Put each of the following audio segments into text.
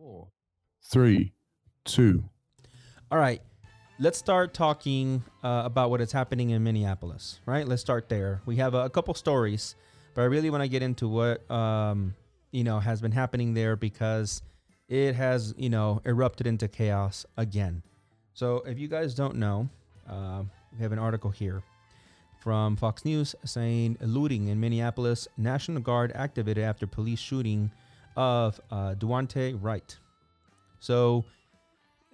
four, three, two. All right. Let's start talking uh, about what is happening in Minneapolis, right? Let's start there. We have a, a couple stories, but I really want to get into what um, you know has been happening there because it has you know erupted into chaos again. So if you guys don't know, uh, we have an article here from Fox News saying looting in Minneapolis, National Guard activated after police shooting of uh, Daunte Wright. So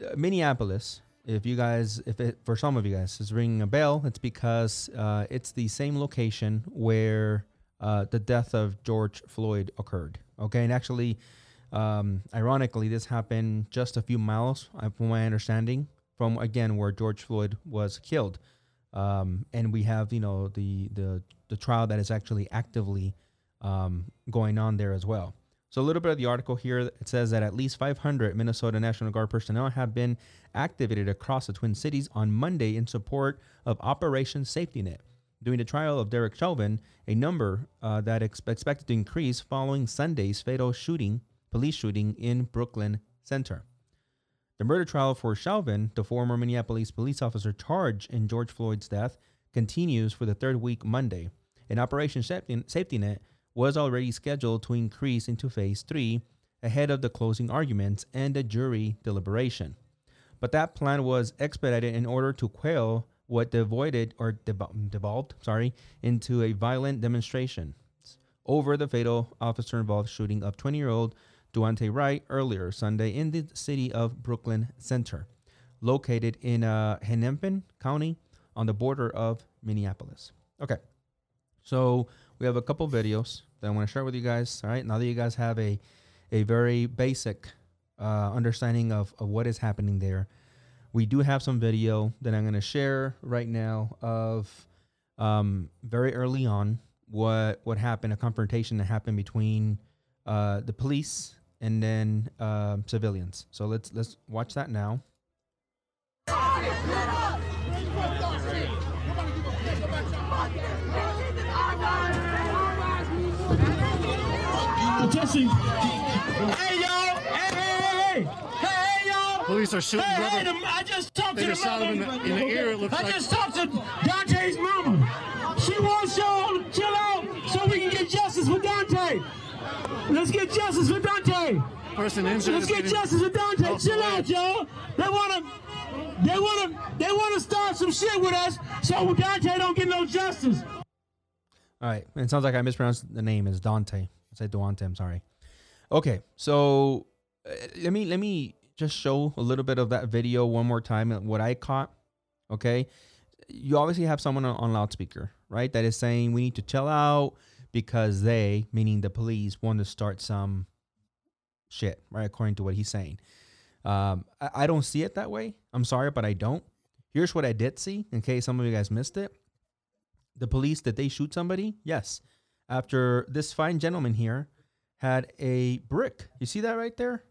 uh, Minneapolis, if you guys, if it for some of you guys is ringing a bell, it's because uh, it's the same location where uh, the death of George Floyd occurred. Okay, and actually, um, ironically, this happened just a few miles, uh, from my understanding, from again where George Floyd was killed. Um, and we have, you know, the the the trial that is actually actively um, going on there as well. So a little bit of the article here. It says that at least 500 Minnesota National Guard personnel have been activated across the Twin Cities on Monday in support of Operation Safety Net. During the trial of Derek Chauvin, a number uh, that is expected to increase following Sunday's fatal shooting, police shooting in Brooklyn Center. The murder trial for Chauvin, the former Minneapolis police officer charged in George Floyd's death, continues for the third week Monday. An Operation Safety Net was already scheduled to increase into phase three ahead of the closing arguments and the jury deliberation. But that plan was expedited in order to quell what devoided or devolved, sorry, into a violent demonstration over the fatal officer involved shooting of 20-year-old Duante Wright earlier Sunday in the city of Brooklyn Center, located in uh, Hennepin County on the border of Minneapolis. Okay, so we have a couple videos that I want to share with you guys. All right, now that you guys have a a very basic uh, understanding of, of what is happening there, we do have some video that I'm going to share right now of um, very early on what what happened, a confrontation that happened between uh, the police and then uh, civilians. So let's let's watch that now. Attention. Hey, y'all. Hey, hey, hey. Hey, y'all. Police are shooting Hey, rubber. hey, the, I just talked They to just the shot mama. him in the- in the ear, it looks I like. just talked to Daunte's mama. She wants y'all to chill out so we can get justice for Daunte. Let's get justice for Daunte. Person injured. Let's get justice for Daunte. off Chill out, y'all. They wanna, they wanna, they wanna start some shit with us so Daunte don't get no justice. All right. It sounds like I mispronounced the name. It's Daunte. I said Duante. I'm sorry. Okay. So uh, let me let me just show a little bit of that video one more time. uh, What I caught. Okay. You obviously have someone on, on loudspeaker, right? That is saying we need to chill out because they, meaning the police, want to start some shit, right? According to what he's saying. Um, I, I don't see it that way. I'm sorry, but I don't. Here's what I did see, in case some of you guys missed it the police did they shoot somebody yes after this fine gentleman here had a brick. You see that right there?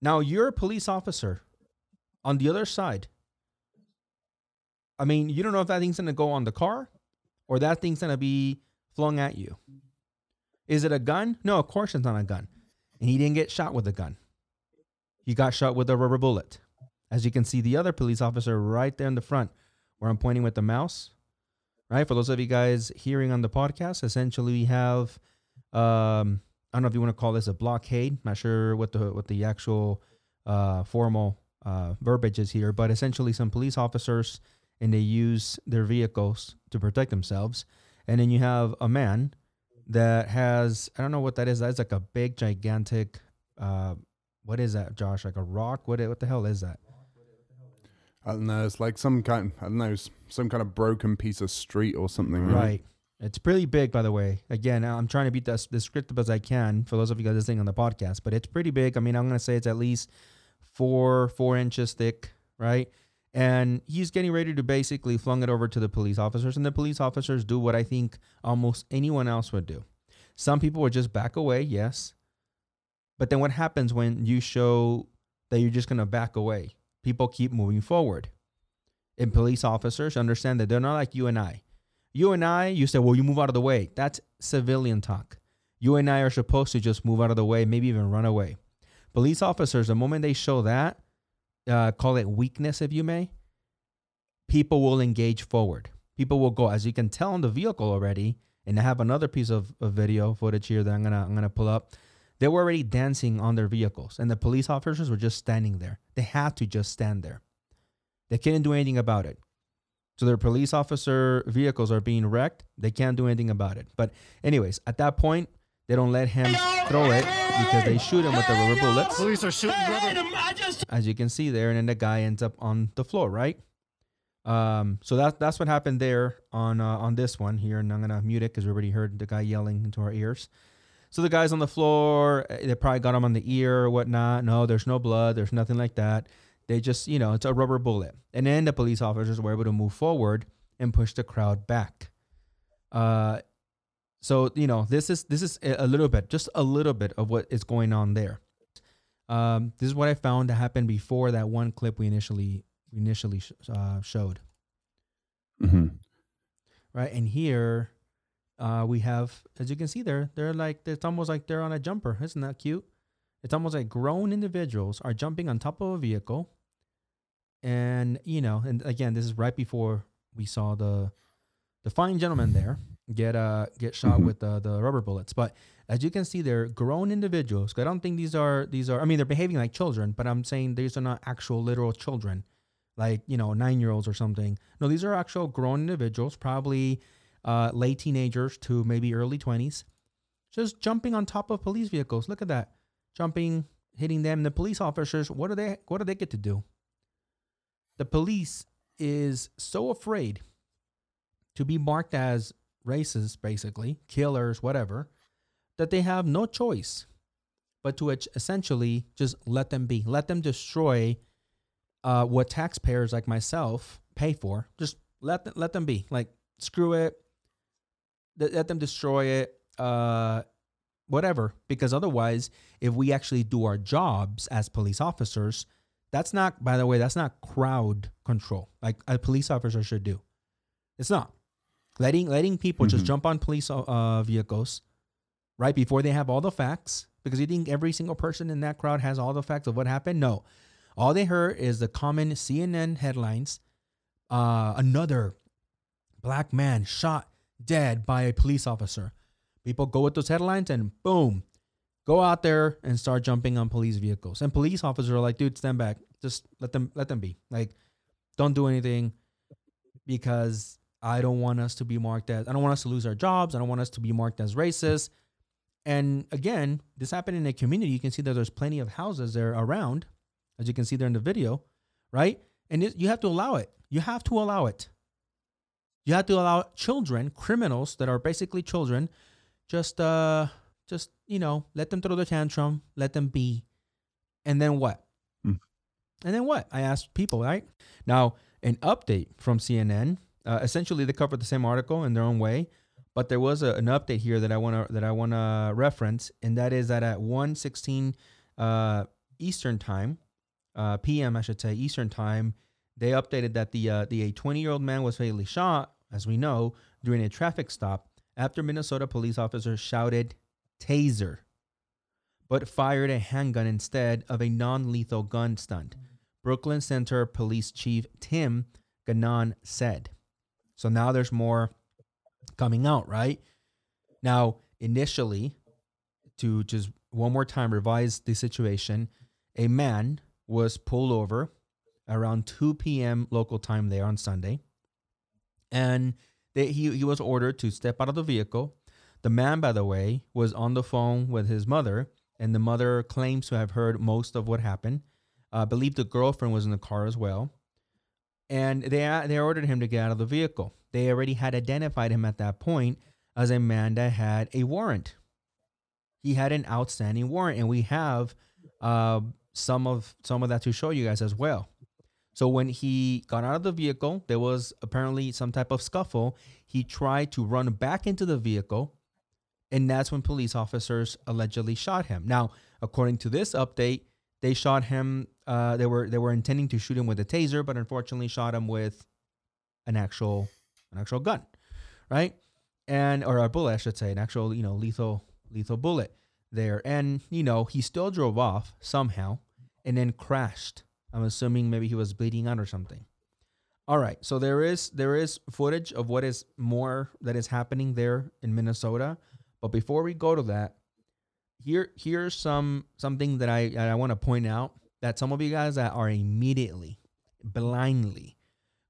Now you're a police officer on the other side. I mean you don't know if that thing's going to go on the car or that thing's going to be flung at you. Is it a gun? No of course it's not a gun. And he didn't get shot with a gun. He got shot with a rubber bullet. As you can see the other police officer right there in the front where I'm pointing with the mouse. Right? For those of you guys hearing on the podcast, essentially we have um I don't know if you want to call this a blockade. Not sure what the what the actual uh formal uh verbiage is here, but essentially some police officers and they use their vehicles to protect themselves. And then you have a man that has I don't know what that is. That's like a big gigantic uh what is that, Josh? Like a rock? What what the hell is that? I don't know. It's like some kind. I don't know. Some kind of broken piece of street or something. Right. Right. It's pretty big, by the way. Again, I'm trying to be as descriptive as I can for those of you guys listening on the podcast, but it's pretty big. I mean, I'm going to say it's at least four, four inches thick, right? And he's getting ready to basically flung it over to the police officers, and the police officers do what I think almost anyone else would do. Some people would just back away, yes. But then what happens when you show that you're just going to back away? People keep moving forward. And police officers understand that they're not like you and I. You and I, you say, well, you move out of the way. That's civilian talk. You and I are supposed to just move out of the way, maybe even run away. Police officers, the moment they show that, uh, call it weakness if you may, people will engage forward. People will go, as you can tell on the vehicle already. And I have another piece of, of video footage here that I'm gonna I'm gonna pull up. They were already dancing on their vehicles, and the police officers were just standing there. They had to just stand there. They couldn't do anything about it. So their police officer vehicles are being wrecked. They can't do anything about it. But anyways, at that point, they don't let him throw it because they shoot him with the rubber bullets, Police are shooting Hey, rubber. I just as you can see there, and then the guy ends up on the floor, right? Um, so that's that's what happened there on uh, on this one here, and I'm gonna mute it because we already heard the guy yelling into our ears. So the guy's on the floor. eh, They probably got him on the ear or whatnot. No, there's no blood. There's nothing like that. They just, you know, it's a rubber bullet. And then the police officers were able to move forward and push the crowd back. Uh, so you know, this is this is a little bit, just a little bit of what is going on there. Um, this is what I found that happened before that one clip we initially we initially sh- uh, showed. hmm right? And here, uh, we have, as you can see there, they're like, it's almost like they're on a jumper. Isn't that cute? It's almost like grown individuals are jumping on top of a vehicle. And, you know, and again, this is right before we saw the, the fine gentleman there get, uh, get shot Mhm. with the, the rubber bullets. But as you can see, they're grown individuals. I don't think these are, these are, I mean, they're behaving like children, but I'm saying these are not actual literal children like you know nine year olds or something no these are actual grown individuals probably uh, late teenagers to maybe early 20s just jumping on top of police vehicles look at that jumping hitting them the police officers what do they what do they get to do the police is so afraid to be marked as racist basically killers whatever that they have no choice but to essentially just let them be let them destroy uh, what taxpayers like myself pay for. Just let them, let them be. Like screw it. Let them destroy it. Uh, whatever. Because otherwise, if we actually do our jobs as police officers, that's not. By the way, that's not crowd control like a police officer should do. It's not letting letting people just Mhm. jump on police uh, vehicles right before they have all the facts. Because you think every single person in that crowd has all the facts of what happened? No. All they heard is the common CNN headlines. Uh, another black man shot dead by a police officer. People go with those headlines and boom, go out there and start jumping on police vehicles. And police officers are like, dude, stand back. Just let them let them be. Like, don't do anything because I don't want us to be marked as I don't want us to lose our jobs. I don't want us to be marked as racist. And again, this happened in a community. You can see that there's plenty of houses there around, as you can see there in the video, right? And it, you have to allow it. You have to allow it. You have to allow children, criminals that are basically children, just uh, just you know, let them throw the tantrum, let them be, and then what? Mm. And then what? I asked people, right? Now, an update from CNN. Uh, essentially, they covered the same article in their own way, but there was a, an update here that I want to that I want to reference, and that is that at 1:16 uh, Eastern time, uh, PM I should say Eastern time, they updated that the uh, the 20 year old man was fatally shot, as we know, during a traffic stop after Minnesota police officers shouted "taser," but fired a handgun instead of a non lethal gun stunt. Brooklyn Center Police Chief Tim Gannon said. So now there's more coming out, right? Now, initially, to just one more time revise the situation, a man was pulled over around 2 p.m. local time there on Sunday. And they, he, he was ordered to step out of the vehicle. The man, by the way, was on the phone with his mother, and the mother claims to have heard most of what happened. I believe the girlfriend was in the car as well. And they, they ordered him to get out of the vehicle. They already had identified him at that point as a man that had a warrant. He had an outstanding warrant, and we have uh, some of some of that to show you guys as well. So when he got out of the vehicle, there was apparently some type of scuffle. He tried to run back into the vehicle, and that's when police officers allegedly shot him. Now, according to this update, they shot him. Uh, they were they were intending to shoot him with a taser, but unfortunately shot him with an actual an actual gun, right? And or a bullet, I should say, an actual you know lethal lethal bullet there. And, you know, he still drove off somehow and then crashed. I'm assuming maybe he was bleeding out or something. All right, so there is there is footage of what is more that is happening there in Minnesota. But before we go to that, here here's some something that I I want to point out that some of you guys that are immediately blindly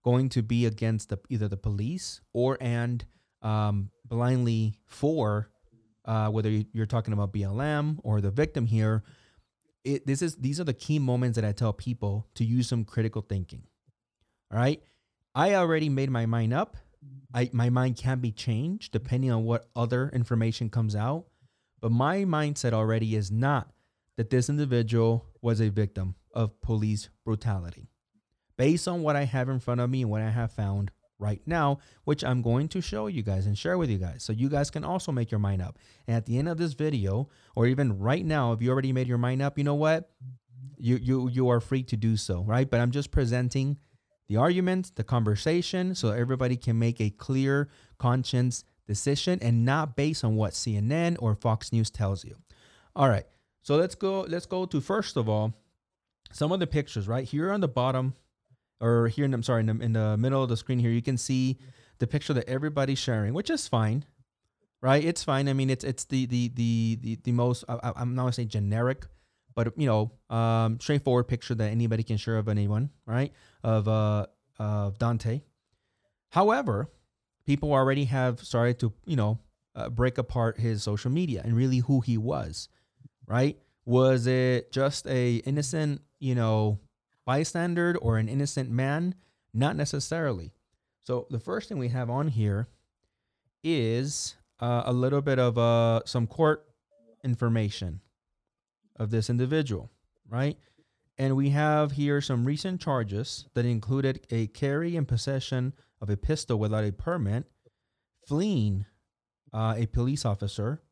going to be against the either the police or and um, blindly for uh, whether you're talking about BLM or the victim here. It, this is these are the key moments that I tell people to use some critical thinking. All right, I already made my mind up. I my mind can be changed depending on what other information comes out. But my mindset already is not that this individual was a victim of police brutality. Based on what I have in front of me and what I have found right now, which I'm going to show you guys and share with you guys so you guys can also make your mind up. And at the end of this video, or even right now, if you already made your mind up, you know what? You you you are free to do so, right? But I'm just presenting the argument, the conversation, so everybody can make a clear conscience decision and not based on what CNN or Fox News tells you. All right. So let's go let's go to first of all some of the pictures, right? Here on the bottom or here I'm sorry, in the, in the middle of the screen here, you can see the picture that everybody's sharing, which is fine. Right? It's fine. I mean, it's it's the the the the, the most I, I'm not gonna say generic, but you know, um, straightforward picture that anybody can share of anyone, right? Of uh of Daunte. However, people already have started to, you know, uh, break apart his social media and really who he was, right? Was it just a innocent, you know, bystander or an innocent man? Not necessarily. So the first thing we have on here is uh, a little bit of uh, some court information of this individual, right? And we have here some recent charges that included a carry and possession of a pistol without a permit, fleeing uh, a police officer.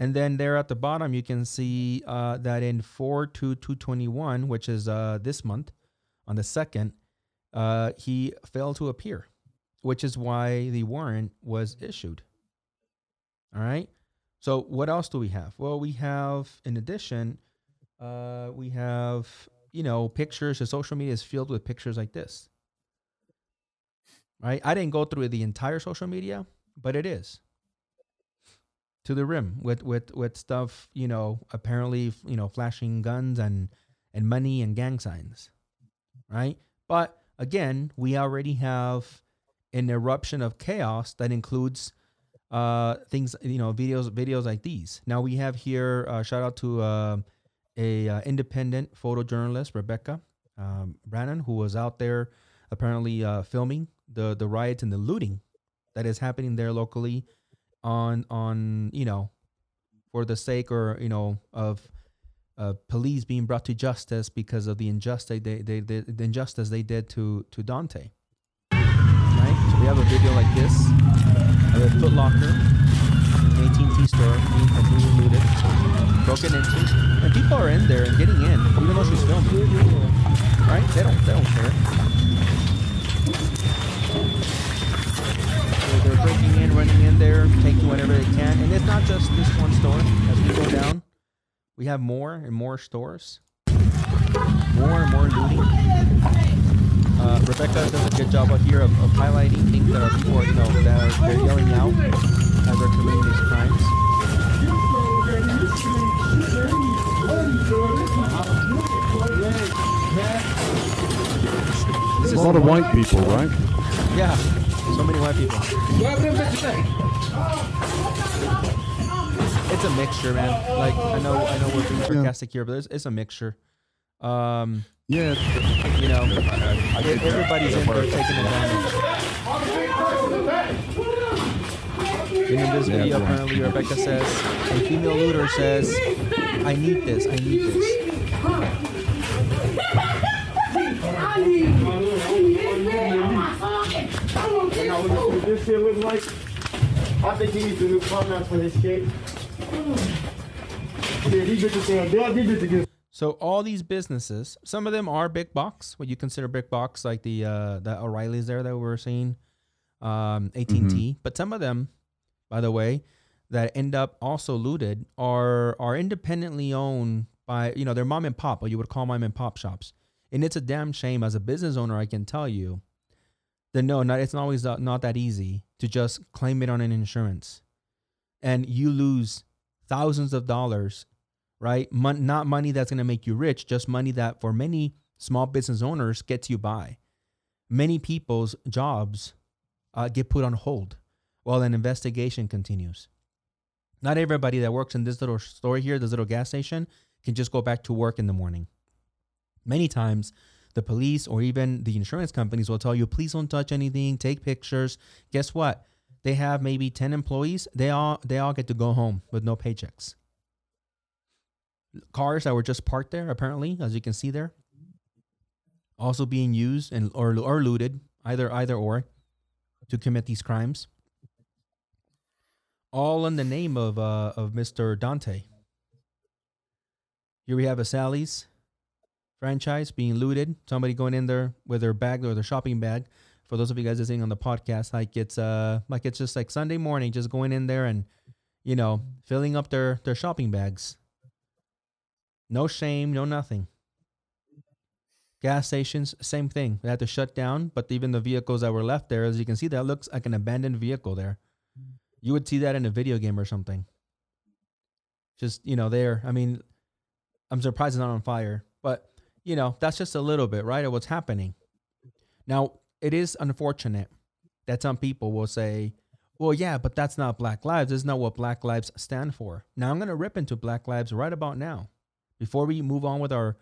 And then there at the bottom, you can see uh, that in 4 to 221, which is uh, this month, on the 2nd, uh, he failed to appear, which is why the warrant was issued. All right. So what else do we have? Well, we have, in addition, uh, we have you know pictures. The social media is filled with pictures like this. Right. I didn't go through the entire social media, but it is to the rim with with with stuff. You know, apparently, you know, flashing guns and and money and gang signs. Right. But again, we already have an eruption of chaos that includes uh things you know videos videos like these now we have here uh, shout out to uh, a uh, independent photojournalist rebecca um, brannon who was out there apparently uh, filming the the riots and the looting that is happening there locally on on you know for the sake or you know of uh, police being brought to justice because of the injustice they, they, they the injustice they did to to Daunte. Right, so we have a video like this of a Foot Locker, an AT&T store being completely looted, broken into, and people are in there and getting in, even though she's filming. Right? They don't they don't care. So they're breaking in, running in there, taking whatever they can, and it's not just this one store. As we go down, we have more and more stores, more and more looting. Uh, Rebecca does a good job out here of, of highlighting things that are people, you know, that are, they're yelling out as they're committing these crimes. This A lot of white people, right? yeah, so many white people. It's a mixture, man. Like I know, I know we're being sarcastic here, but it's, it's a mixture. Um, Yeah. you know, e- everybody's in there taking advantage. And in this video, apparently Rebecca says, a female looter says, I need this, I need this. This shit look like. I think he needs a new format for his shit. Yeah, these bitches saying, "Damn, these bitches get So all these businesses, some of them are big box, what you consider big box, like the uh, the O'Reillys there that we were seeing, um, AT and T. But some of them, by the way, that end up also looted are are independently owned by you know they're mom and pop, or you would call mom and pop shops. And it's a damn shame as a business owner, I can tell you that no, not it's not always not, not that easy to just claim it on an insurance, and you lose thousands of dollars, right? Mon- not money that's going to make you rich, just money that for many small business owners gets you by. Many people's jobs uh, get put on hold while an investigation continues. Not everybody that works in this little store here, this little gas station, can just go back to work in the morning. Many times, the police or even the insurance companies will tell you, please don't touch anything, take pictures. Guess what? They have maybe 10 employees. They all they all get to go home with no paychecks. Cars that were just parked there, apparently, as you can see there, also being used and or, or looted, either either or, to commit these crimes. All in the name of uh, of Mr. Daunte. Here we have a Sally's franchise being looted. Somebody going in there with their bag or their shopping bag. For those of you guys listening on the podcast, like it's uh like it's just like Sunday morning, just going in there and you know filling up their their shopping bags. No shame, no nothing. Gas stations, same thing. They had to shut down, but even the vehicles that were left there, as you can see, that looks like an abandoned vehicle there. You would see that in a video game or something. Just you know, there. I mean, I'm surprised it's not on fire, but you know, that's just a little bit, right, of what's happening. Now, it is unfortunate that some people will say, well, yeah, but that's not Black Lives. That's not what Black Lives stand for. Now, I'm going to rip into Black Lives right about now. Before we move on with our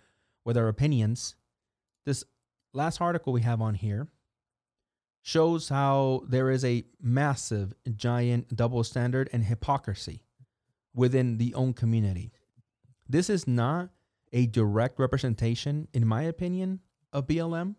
with our opinions, this last article we have on here shows how there is a massive, giant double standard and hypocrisy within the own community. This is not a direct representation, in my opinion, of BLM.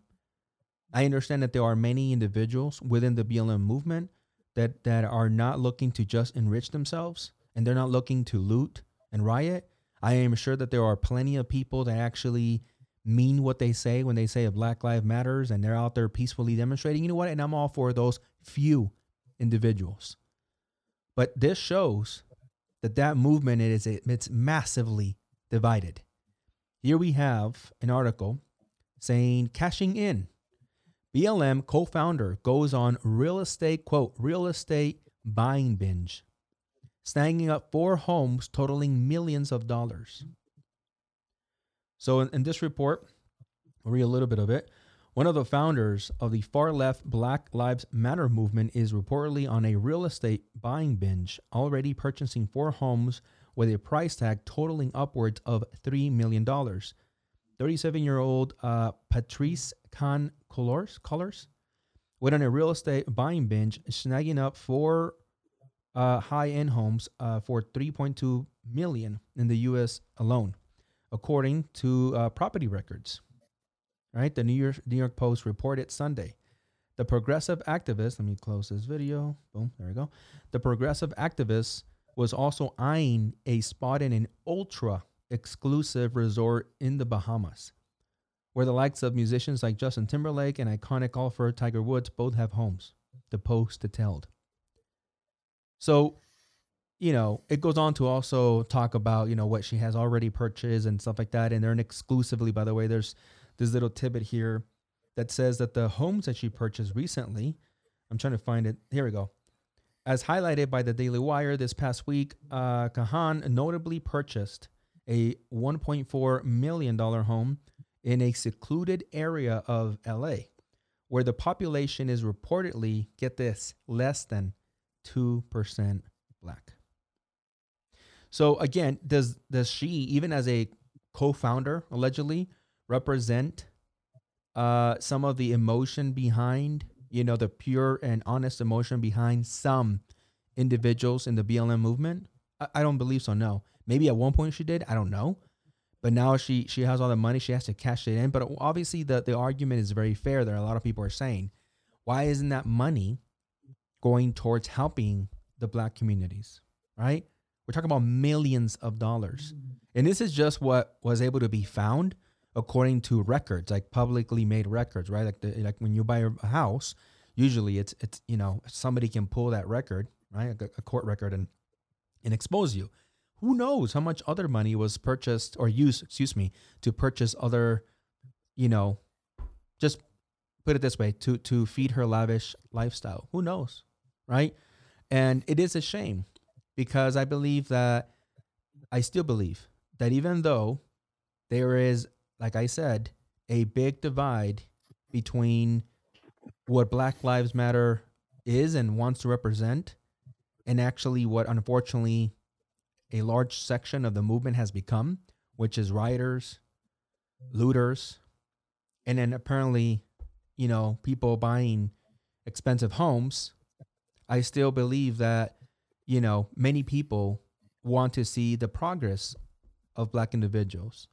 I understand that there are many individuals within the BLM movement that, that are not looking to just enrich themselves and they're not looking to loot and riot. I am sure that there are plenty of people that actually mean what they say when they say Black Lives Matters and they're out there peacefully demonstrating. You know what? And I'm all for those few individuals. But this shows that that movement is it's massively divided. Here we have an article saying cashing in. BLM co founder goes on real estate, quote, real estate buying binge, snagging up four homes totaling millions of dollars. So, in, in this report, I'll read a little bit of it. One of the founders of the far left Black Lives Matter movement is reportedly on a real estate buying binge, already purchasing four homes with a price tag totaling upwards of $3 million. 37 year old uh, Patrice Khan Colors, Cullors went on a real estate buying binge, snagging up four uh, high end homes uh, for 3.2 million in the U.S. alone, according to uh, property records. Right, the New York New York Post reported Sunday. The progressive activist, let me close this video. Boom, there we go. The progressive activist was also eyeing a spot in an ultra exclusive resort in the Bahamas, where the likes of musicians like Justin Timberlake and iconic golfer Tiger Woods both have homes, the Post detailed. So, you know, it goes on to also talk about, you know, what she has already purchased and stuff like that. And they're an exclusively, by the way, there's this little tidbit here that says that the homes that she purchased recently, I'm trying to find it. Here we go. As highlighted by the Daily Wire this past week, uh, Kahan notably purchased a $1.4 million home in a secluded area of LA, where the population is reportedly, get this, less than 2% black. So again, does does she, even as a co-founder, allegedly, represent uh, some of the emotion behind you know, the pure and honest emotion behind some individuals in the BLM movement? I, I don't believe so. No, maybe at one point she did. I don't know, but now she she has all the money. She has to cash it in. But obviously, the the argument is very fair. There, a lot of people are saying, why isn't that money going towards helping the black communities? Right? We're talking about millions of dollars, mm-hmm. and this is just what was able to be found according to records, like publicly made records, right? Like the, like when you buy a house, usually it's it's you know somebody can pull that record, right, a, a court record, and and expose you. Who knows how much other money was purchased or used, excuse me, to purchase other, you know, just put it this way, to to feed her lavish lifestyle. Who knows, right? And it is a shame because I believe that I still believe that even though there is, like I said, a big divide between what Black Lives Matter is and wants to represent, and actually what unfortunately a large section of the movement has become, which is rioters, looters, and then apparently, you know, people buying expensive homes. I still believe that, you know, many people want to see the progress of black individuals.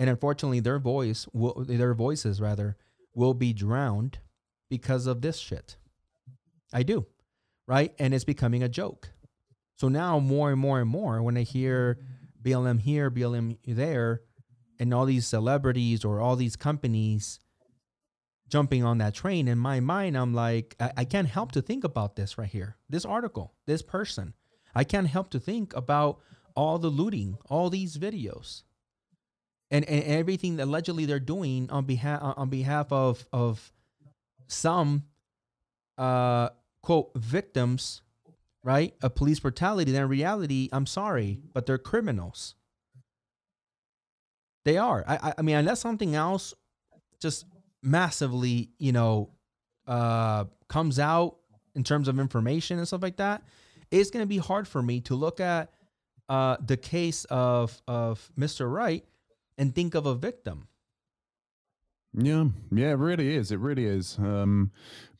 And unfortunately, their voice will, their voices rather will be drowned because of this shit. I do. Right? And it's becoming a joke. So now more and more and more when I hear BLM here, BLM there, and all these celebrities or all these companies jumping on that train, in my mind, I'm like, I, I can't help to think about this right here. This article, this person. I can't help to think about all the looting, all these videos. And, and everything that allegedly they're doing on behalf on behalf of of some uh quote victims right? Of police brutality then in reality i'm sorry but they're criminals. They are. I i mean unless something else just massively you know uh comes out in terms of information and stuff like that it's going to be hard for me to look at uh the case of of mr wright and think of a victim Yeah, yeah, it really is. It really is. Um,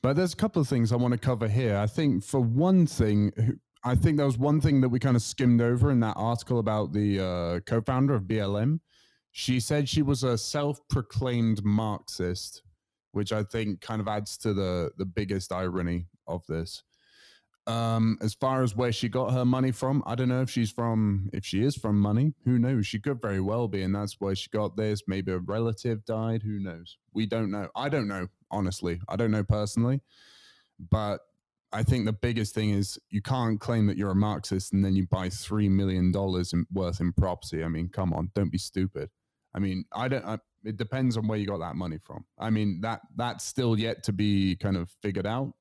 but there's a couple of things I want to cover here. I think for one thing, I think there was one thing that we kind of skimmed over in that article about the uh, co-founder of BLM. She said she was a self-proclaimed Marxist, which I think kind of adds to the the biggest irony of this. Um, as far as where she got her money from, I don't know if she's from, if she is from money, who knows? She could very well be, and that's where she got this. Maybe a relative died, who knows? We don't know. I don't know, honestly. I don't know personally, but I think the biggest thing is you can't claim that you're a Marxist and then you buy three million dollars worth in property. I mean, come on, don't be stupid. I mean, I don't. I, it depends on where you got that money from. I mean, that that's still yet to be kind of figured out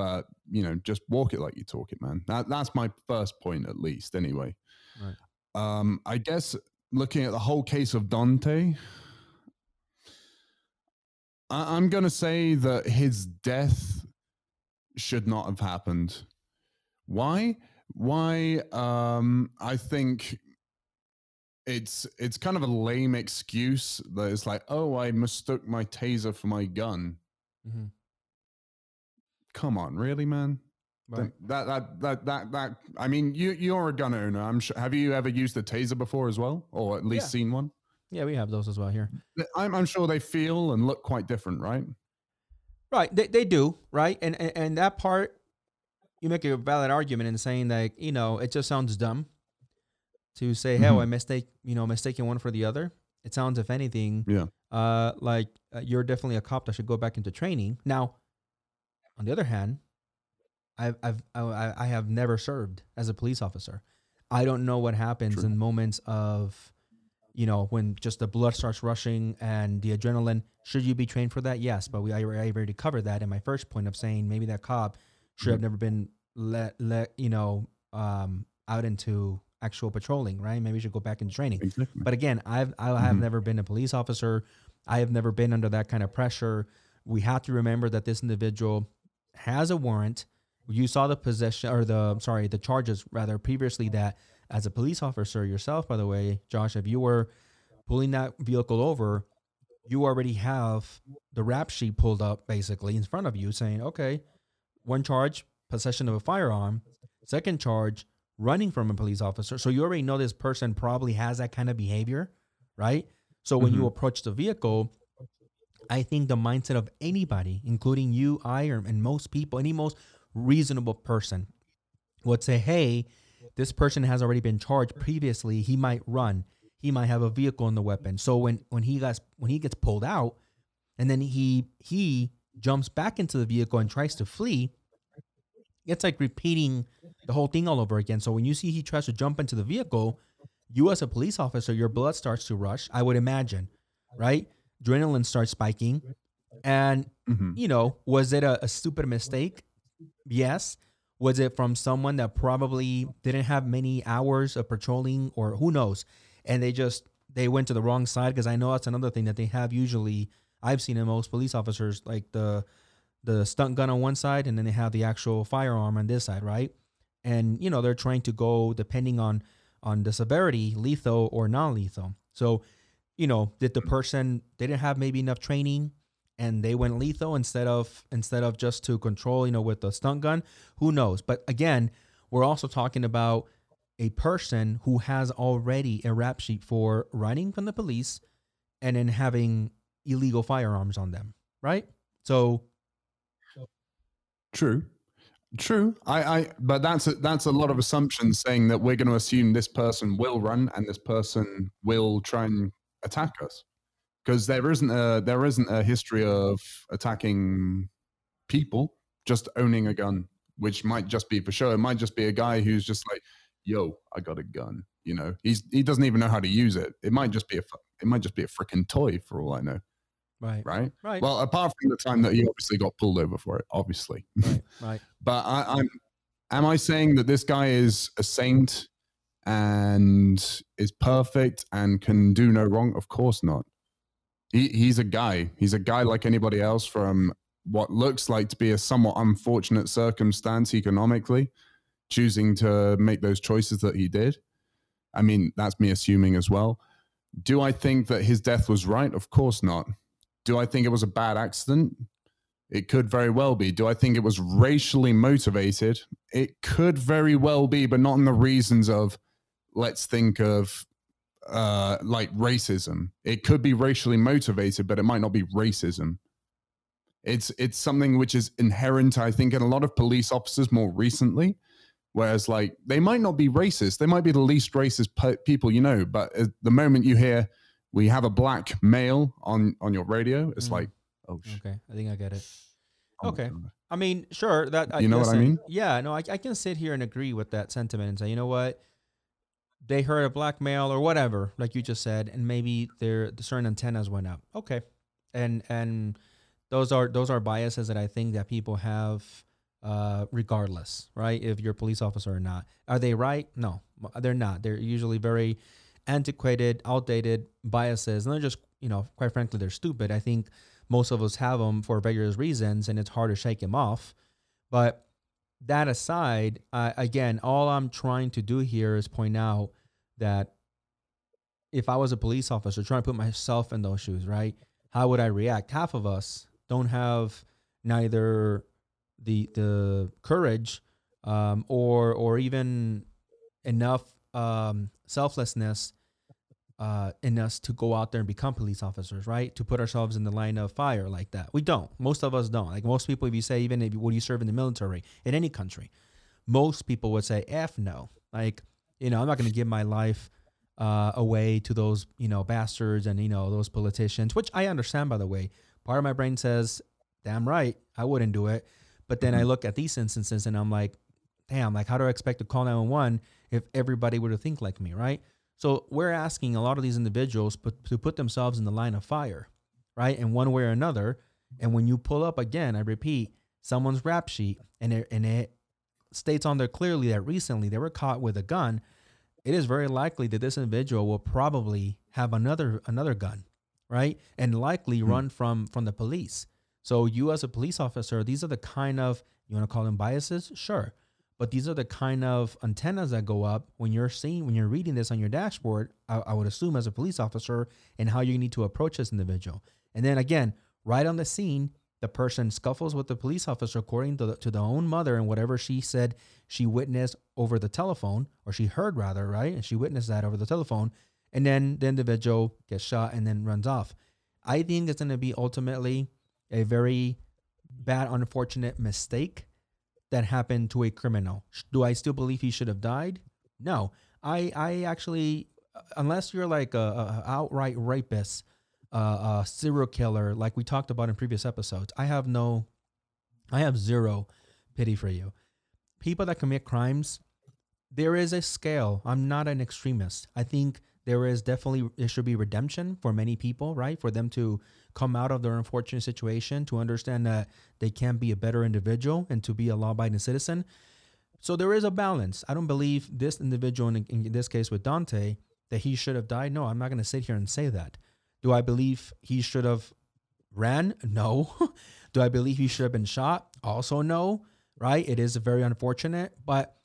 but you know just walk it like you talk it man. That that's my first point at least anyway. Right. um i guess looking at the whole case of Daunte I, i'm gonna say that his death should not have happened. Why? Why um i think it's it's kind of a lame excuse that it's like oh i mistook my taser for my gun. Mm-hmm. Come on really man right that that that that that i mean you you're a gun owner i'm sure have you ever used a taser before as well or at least Yeah. seen one yeah we have those as well here I'm, I'm sure they feel and look quite different right Right, they, they do, right? And, and and that part you make a valid argument in saying that, you know, it just sounds dumb to say, "Hey, Mhm. I mistake, you know, mistaking one for the other." It sounds if anything, yeah uh like uh, you're definitely a cop that should go back into training. Now, on the other hand, I've I've I, I have never served as a police officer. I don't know what happens True. in moments of you know, when just the blood starts rushing and the adrenaline. Should you be trained for that? Yes, but we I, I already covered that in my first point of saying maybe that cop should have never been let let you know um out into actual patrolling, right? Maybe we should go back into training. exactly But again, I've I have Mhm. never been a police officer. I have never been under that kind of pressure. We have to remember that this individual has a warrant. You saw the possession or the I'm sorry, the charges rather previously that as a police officer yourself, by the way, Josh, if you were pulling that vehicle over, you already have the rap sheet pulled up basically in front of you saying, okay, one charge, possession of a firearm, second charge, running from a police officer. So you already know this person probably has that kind of behavior, right? So when you Mhm. approach the vehicle, I think the mindset of anybody, including you, I, or, and most people, any most reasonable person would say, hey, this person has already been charged previously. He might run. He might have a vehicle in the weapon. So when when he gets when he gets pulled out, and then he he jumps back into the vehicle and tries to flee, it's like repeating the whole thing all over again. So when you see he tries to jump into the vehicle, you as a police officer, your blood starts to rush. I would imagine, right? Adrenaline starts spiking, and Mhm. you know, was it a, a stupid mistake? Yes. Was it from someone that probably didn't have many hours of patrolling, or who knows? And they just they went to the wrong side because I know that's another thing that they have usually. I've seen in most police officers like the the stun gun on one side, and then they have the actual firearm on this side, right? And you know they're trying to go depending on on the severity, lethal or non-lethal. So, you know, did the mm-hmm. person they didn't have maybe enough training and they went lethal instead of instead of just to control, you know, with the stun gun? Who knows? But again, we're also talking about a person who has already a rap sheet for running from the police and then having illegal firearms on them, right? So, True. True. I, I but that's a, that's a lot of assumptions saying that we're going to assume this person will run and this person will try and attack us because there isn't a there isn't a history of attacking people just owning a gun, which might just be for show. It might just be a guy who's just like, "Yo, I got a gun." You know, he's he doesn't even know how to use it. It might just be a it might just be a freaking toy for all I know, right, right? right, Well, apart from the time that he obviously got pulled over for it, obviously. right, right. But I, I'm, am I saying that this guy is a saint and is perfect and can do no wrong? Of course not. He, he's a guy. He's a guy like anybody else from what looks like to be a somewhat unfortunate circumstance economically, choosing to make those choices that he did. I mean, that's me assuming as well. Do I think that his death was right? Of course not. Do I think it was a bad accident? It could very well be. Do I think it was racially motivated? It could very well be, but not in the reasons of let's think of uh like racism. It could be racially motivated, but it might not be racism. It's it's something which is inherent, I think, in a lot of police officers more recently. Whereas, like, they might not be racist. They might be the least racist pe- people you know. But at the moment you hear we have a black male on on your radio, it's Mm. like, oh shit. Okay, I think I get it. oh Okay. I mean, sure. That You know what I mean? Yeah, no, I, I can sit here and agree with that sentiment and say, you know what, they heard a black male or whatever, like you just said, and maybe their the certain antennas went up. Okay, and and those are those are biases that I think that people have, uh, regardless, right? If you're a police officer or not, are they right? No, they're not. They're usually very antiquated, outdated biases, and they're just you know, quite frankly, they're stupid. I think most of us have them for various reasons, and it's hard to shake them off. But that aside, uh, again, all I'm trying to do here is point out that if I was a police officer trying to put myself in those shoes, right? How would I react? Half of us don't have neither the the courage um, or or even enough um, selflessness uh, in us to go out there and become police officers, right? To put ourselves in the line of fire like that. We don't. Most of us don't. Like most people, if you say, even if you, would you serve in the military in any country, most people would say, F no. Like, you know, I'm not going to give my life uh, away to those, you know, bastards and, you know, those politicians, which I understand, by the way. Part of my brain says, damn right, I wouldn't do it. But then I look at these instances and I'm like, damn, like, how do I expect to call 911 if everybody were to think like me, right? So we're asking a lot of these individuals put, to put themselves in the line of fire, right? In one way or another. And when you pull up again, I repeat, someone's rap sheet and it, and it states on there clearly that recently they were caught with a gun, it is very likely that this individual will probably have another another gun, right? And likely hmm. run from from the police. So you as a police officer, these are the kind of you want to call them biases, sure, but these are the kind of antennas that go up when you're seeing when you're reading this on your dashboard. I, I would assume as a police officer and how you need to approach this individual. And then again, right on the scene, the person scuffles with the police officer according to the, to the own mother and whatever she said she witnessed over the telephone or she heard rather right and she witnessed that over the telephone and then the individual gets shot and then runs off i think it's going to be ultimately a very bad unfortunate mistake that happened to a criminal do i still believe he should have died no i i actually unless you're like a, a outright rapist uh, a serial killer like we talked about in previous episodes i have no i have zero pity for you people that commit crimes, there is a scale. I'm not an extremist. I think there is definitely there should be redemption for many people, right? For them to come out of their unfortunate situation, to understand that they can be a better individual and to be a law-abiding citizen. So there is a balance. I don't believe this individual, in, in this case with Daunte, that he should have died. No, I'm not going to sit here and say that. Do I believe he should have ran? No. Do I believe he should have been shot? Also, no. Right? It is very unfortunate, but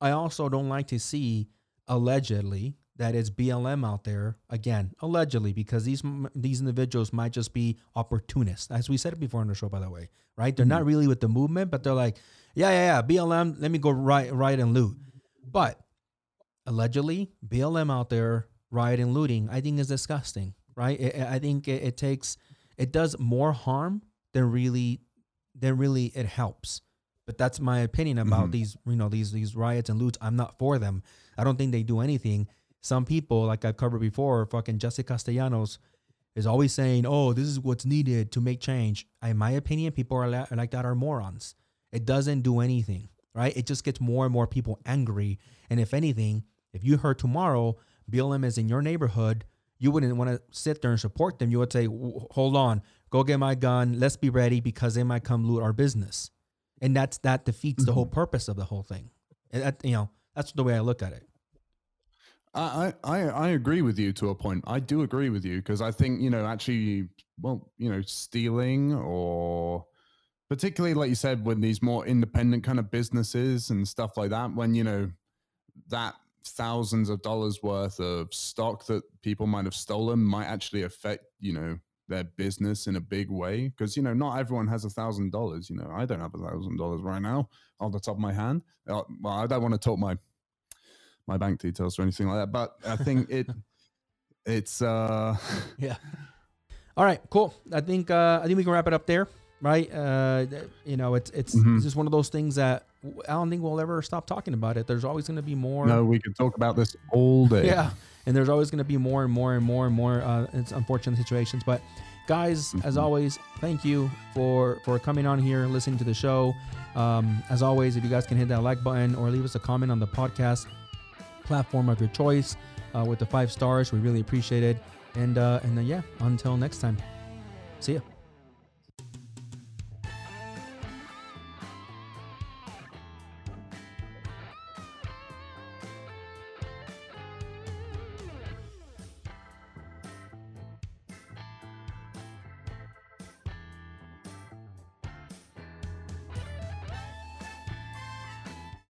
I also don't like to see allegedly that it's BLM out there again, allegedly, because these these individuals might just be opportunists, as we said it before on the show, by the way, right? They're mm-hmm. not really with the movement, but they're like, yeah, yeah, yeah, BLM, let me go right, right and loot. But allegedly, BLM out there rioting, and looting, I think is disgusting, right? It, I think it, it takes, it does more harm than really, than really it helps. But that's my opinion about mm-hmm. these, you know, these these riots and loots. I'm not for them. I don't think they do anything some people, like I've covered before, fucking Jesse Castellanos is always saying, "Oh, this is what's needed to make change." In my opinion, people are like that are morons. It doesn't do anything, right? It just gets more and more people angry. And if anything, if you heard tomorrow BLM is in your neighborhood, you wouldn't want to sit there and support them. You would say, "Hold on, go get my gun. Let's be ready because they might come loot our business." And that's that defeats mm-hmm. the whole purpose of the whole thing. That, you know, that's the way I look at it. I, I I agree with you to a point. I do agree with you because I think you know actually, well, you know, stealing or particularly like you said, when these more independent kind of businesses and stuff like that, when you know that thousands of dollars worth of stock that people might have stolen might actually affect you know their business in a big way because you know not everyone has a thousand dollars you know i don't have a thousand dollars right now on the top of my hand uh, well i don't want to talk my my bank details or anything like that. But I think it it's uh yeah. All right, cool. I think uh I think we can wrap it up there, right? Uh you know, it's it's, mm-hmm. it's just one of those things that I don't think we'll ever stop talking about it. There's always going to be more. No, we can talk about this all day. Yeah, and there's always going to be more and more and more and more uh, it's unfortunate situations. But guys, mm-hmm. as always, thank you for for coming on here, listening to the show. Um, as always, if you guys can hit that like button or leave us a comment on the podcast platform of your choice uh, with the five stars. We really appreciate it. And uh, and then, yeah, until next time, see ya.